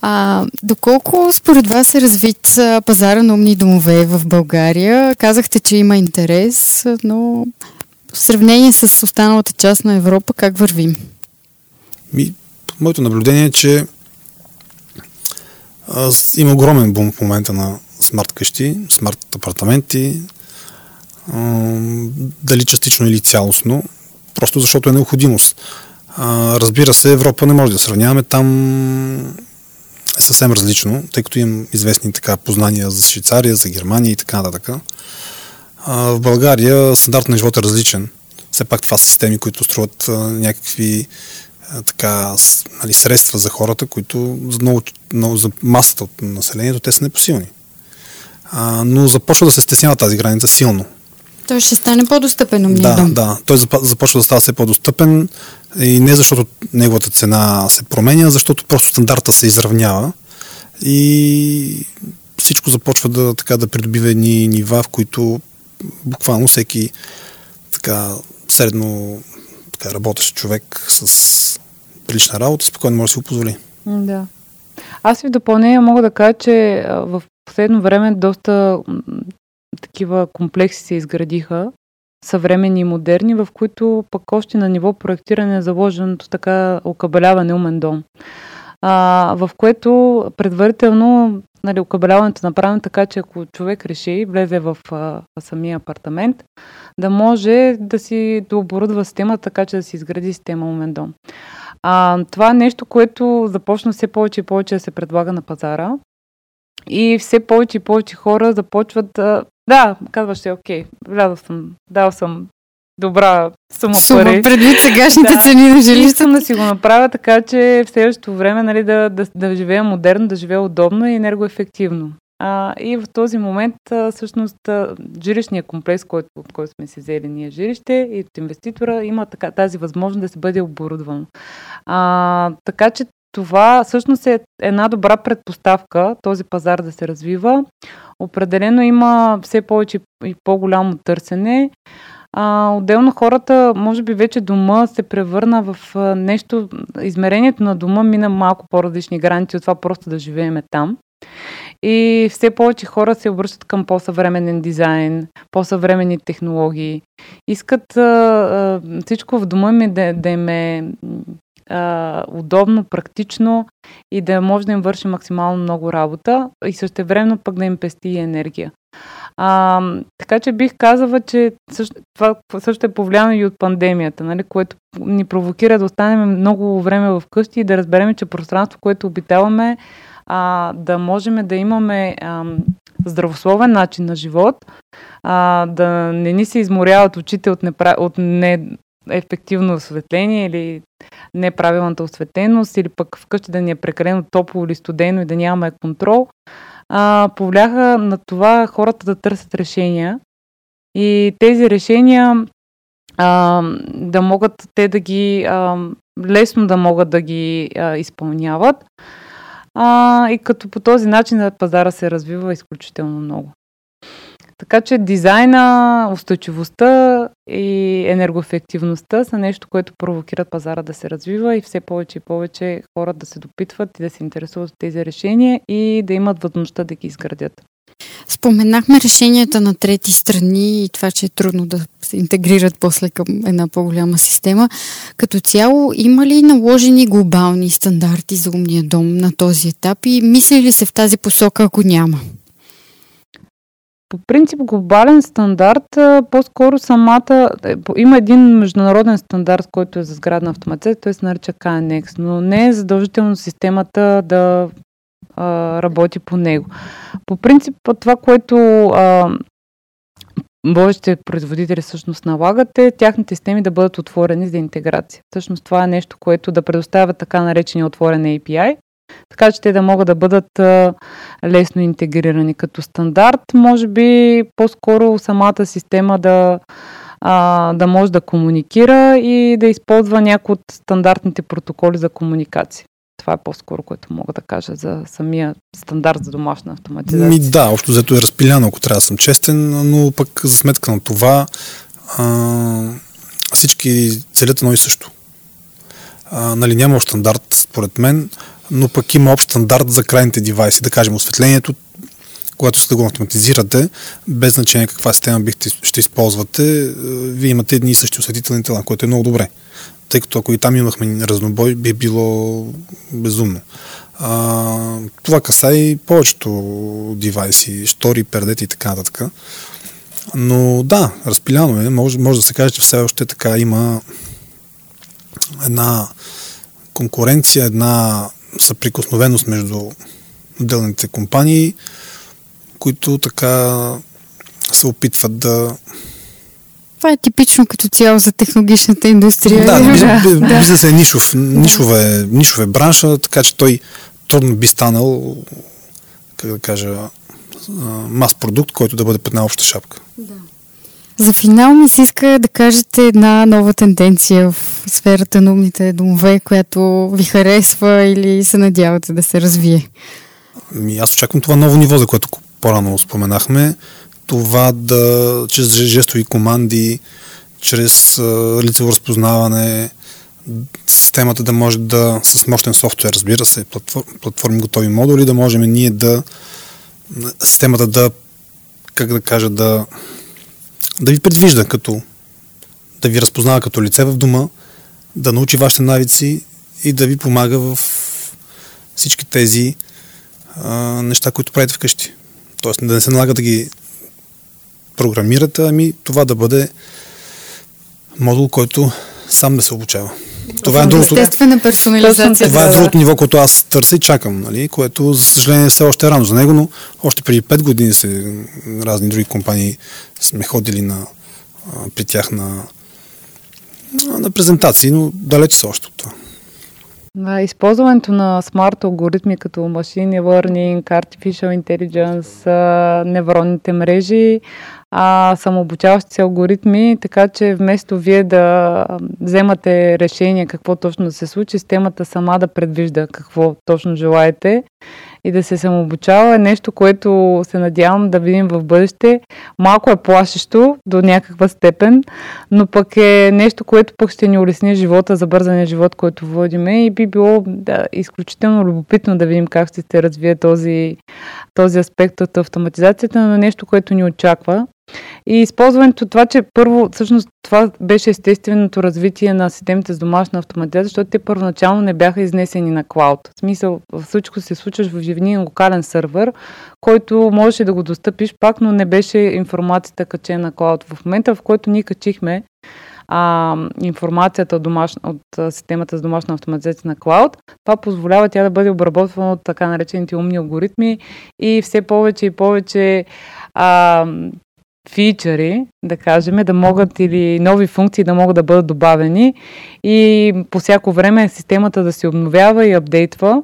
А, доколко според вас е развит пазара на умни домове в България? Казахте, че има интерес, но в сравнение с останалата част на Европа, как вървим? Ми, моето наблюдение е, че има огромен бум в момента на смарт къщи, смарт апартаменти, дали частично или цялостно, просто защото е необходимост. Разбира се, Европа не може да сравняваме, там е съвсем различно, тъй като имам известни така познания за Швейцария, за Германия и така нататък. В България стандарт на живота е различен. Все пак това са системи, които струват някакви така, нали, средства за хората, които за, много, много, за масата от населението те са непосилни. А, но започва да се стеснява тази граница силно. Той ще стане по-достъпен умния да, дом. Да, той започва да става все по-достъпен и не защото неговата цена се променя, защото просто стандарта се изравнява и всичко започва да, така, да придобива едни нива, в които буквално всеки така, средно така, работещ човек с прилична работа спокойно може да си го позволи. Да. Аз ви допълнение мога да кажа, че в последно време доста такива комплекси се изградиха, съвремени и модерни, в които пък още на ниво проектиране е заложеното така окабеляване умен дом. А, в което предварително нали, окабеляването е направено така, че ако човек реши, влезе в а, самия апартамент, да може да си да оборудва система така, че да си изгради система умен дом. А, това е нещо, което започна все повече и повече да се предлага на пазара. И все повече и повече хора започват да... Да, казваш се, окей, влязъл съм, дал съм добра сума, сума пари. предвид сегашните да. цени на жилища. Искам да си го направя така, че в следващото време нали, да, да, да живея модерно, да живея удобно и енергоефективно. А, и в този момент, а, всъщност, жилищния комплекс, който, от който сме си взели ние жилище и от инвеститора, има така, тази възможност да се бъде оборудвано. А, така че това всъщност е една добра предпоставка този пазар да се развива. Определено има все повече и по-голямо търсене. А, отделно хората, може би вече дома се превърна в нещо, измерението на дома мина малко по-различни граници от това просто да живееме там. И все повече хора се обръщат към по-съвременен дизайн, по-съвременни технологии. Искат а, а, всичко в дома ми да, да им е а, удобно, практично и да може да им върши максимално много работа и същевременно пък да им пести и енергия. А, така че бих казала, че също, това също е повлияно и от пандемията, нали, което ни провокира да останем много време вкъщи и да разберем, че пространство, което обитаваме, а, да можем да имаме а, здравословен начин на живот, а, да не ни се изморяват очите от, непра... от неефективно осветление или неправилната осветеност, или пък вкъщи да ни е прекалено топло или студено и да нямаме контрол, а, повляха на това хората да търсят решения. И тези решения а, да могат те да ги а, лесно да могат да ги а, изпълняват. А, и като по този начин пазара се развива изключително много. Така че дизайна, устойчивостта и енергоефективността са нещо, което провокират пазара да се развива и все повече и повече хора да се допитват и да се интересуват от тези решения и да имат възможността да ги изградят. Споменахме решенията на трети страни и това, че е трудно да се интегрират после към една по-голяма система. Като цяло, има ли наложени глобални стандарти за умния дом на този етап и мисли ли се в тази посока, ако няма? По принцип, глобален стандарт, по-скоро самата... Е, има един международен стандарт, който е за сградна автоматизация, той се нарича KNX, но не е задължително системата да а, работи по него. По принцип, това, което а, Бъдещите производители всъщност налагат е тяхните системи да бъдат отворени за интеграция. Всъщност това е нещо, което да предоставя така наречения отворен API, така че те да могат да бъдат лесно интегрирани като стандарт. Може би по-скоро самата система да, да може да комуникира и да използва някои от стандартните протоколи за комуникация. Това е по-скоро, което мога да кажа за самия стандарт за домашна автоматизация. Ми да, общо взето е разпиляно, ако трябва да съм честен, но пък за сметка на това а, всички целят едно и също. А, нали, няма стандарт, според мен, но пък има общ стандарт за крайните девайси, да кажем осветлението, когато сте да го автоматизирате, без значение каква система бихте, ще използвате, е, вие имате едни и същи осветителни тела, което е много добре. Тъй като ако и там имахме разнобой, би било безумно. А, това каса и повечето девайси, штори, пердети и така нататък. Но да, разпиляно е. Може, може да се каже, че все още така има една конкуренция, една съприкосновеност между отделните компании, които така се опитват да това е типично като цяло за технологичната индустрия. Да, да. бизнес е нишов, нишове, нишове бранша, така че той трудно би станал, как да кажа, мас продукт, който да бъде под една обща шапка. Да. За финал ми се иска да кажете една нова тенденция в сферата на умните домове, която ви харесва или се надявате да се развие. Ми, аз очаквам това ново ниво, за което по-рано споменахме. Това да, чрез жестови команди, чрез лицево разпознаване, системата да може да, с мощен софтуер, разбира се, платформ, платформи готови модули, да можем ние да, системата да, как да кажа, да да ви предвижда като да ви разпознава като лице в дома, да научи вашите навици и да ви помага в всички тези а, неща, които правите вкъщи. Тоест да не се налага да ги програмирате, ами това да бъде модул, който сам да се обучава. Това е другото. Естествена персонализация. Това е другото ниво, което аз търся и чакам, нали? което за съжаление все още е рано за него, но още преди 5 години се разни други компании сме ходили на, при тях на, на презентации, но далеч са още от това. Да, използването на смарт алгоритми като machine learning, artificial intelligence, невронните мрежи а, самообучаващи се алгоритми, така че вместо вие да вземате решение какво точно да се случи, системата сама да предвижда какво точно желаете и да се самообучава е нещо, което се надявам да видим в бъдеще. Малко е плашещо до някаква степен, но пък е нещо, което пък ще ни улесни живота, забързания живот, който водиме и би било да, изключително любопитно да видим как ще се развие този, този аспект от автоматизацията, но нещо, което ни очаква И използването това, че първо, всъщност това беше естественото развитие на системите с домашна автоматизация, защото те първоначално не бяха изнесени на клауд. В смисъл, всичко се случваш в живния локален сървър, който можеше да го достъпиш пак, но не беше информацията качена на клауд. В момента, в който ние качихме а, информацията от, домашна, от системата с домашна автоматизация на клауд. Това позволява тя да бъде обработвана от така наречените умни алгоритми и все повече и повече а, фичъри, да кажем, да могат или нови функции да могат да бъдат добавени и по всяко време системата да се обновява и апдейтва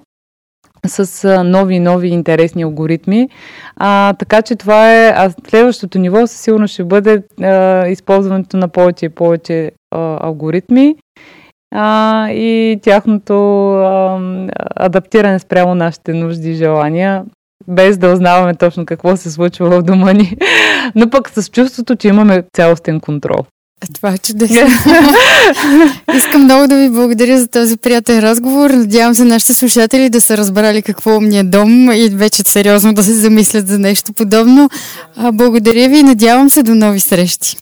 с нови и нови интересни алгоритми. А, така че това е. А следващото ниво със сигурност ще бъде а, използването на повече и повече а, алгоритми а, и тяхното а, адаптиране спрямо нашите нужди и желания, без да узнаваме точно какво се случва в дома ни, но пък с чувството, че имаме цялостен контрол. Това е чудесно. Искам много да ви благодаря за този приятен разговор. Надявам се нашите слушатели да са разбрали какво ми е дом и вече сериозно да се замислят за нещо подобно. А, благодаря ви и надявам се до нови срещи.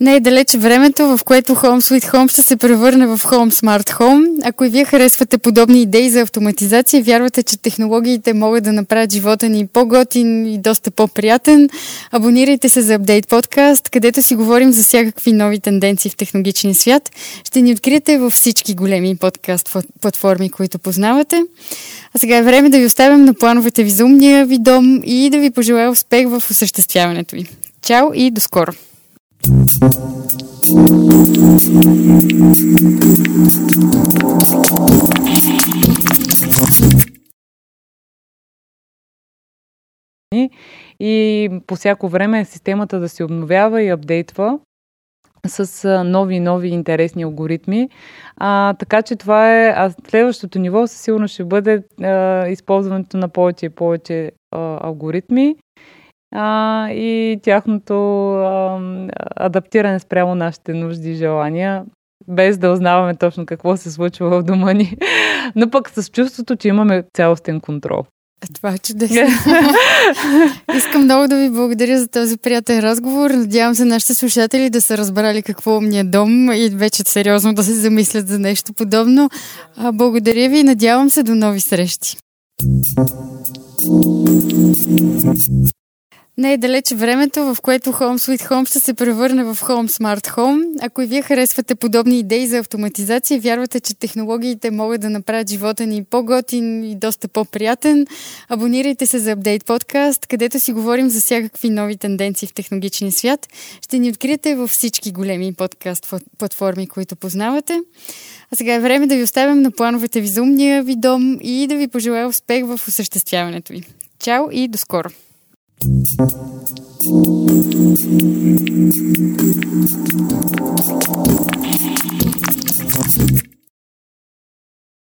Не е далеч времето, в което Home Sweet Home ще се превърне в Home Smart Home. Ако и вие харесвате подобни идеи за автоматизация, вярвате, че технологиите могат да направят живота ни по-готин и доста по-приятен, абонирайте се за Update Podcast, където си говорим за всякакви нови тенденции в технологичния свят. Ще ни откриете във всички големи подкаст платформи, които познавате. А сега е време да ви оставям на плановете ви за умния ви дом и да ви пожелая успех в осъществяването ви. Чао и до скоро! И по всяко време системата да се обновява и апдейтва с нови и нови интересни алгоритми. А, така че това е. А следващото ниво със сигурност ще бъде а, използването на повече и повече а, алгоритми а, и тяхното а, адаптиране спрямо нашите нужди и желания, без да узнаваме точно какво се случва в дома ни, но пък с чувството, че имаме цялостен контрол. Това е чудесно. Искам много да ви благодаря за този приятен разговор. Надявам се нашите слушатели да са разбрали какво ми е дом и вече сериозно да се замислят за нещо подобно. Благодаря ви и надявам се до нови срещи. Не е далеч времето, в което Home Sweet Home ще се превърне в Home Smart Home. Ако и вие харесвате подобни идеи за автоматизация, вярвате, че технологиите могат да направят живота ни по-готин и доста по-приятен, абонирайте се за Update Podcast, където си говорим за всякакви нови тенденции в технологичния свят. Ще ни откриете във всички големи подкаст платформи, които познавате. А сега е време да ви оставям на плановете ви за умния ви дом и да ви пожелая успех в осъществяването ви. Чао и до скоро! Thank you.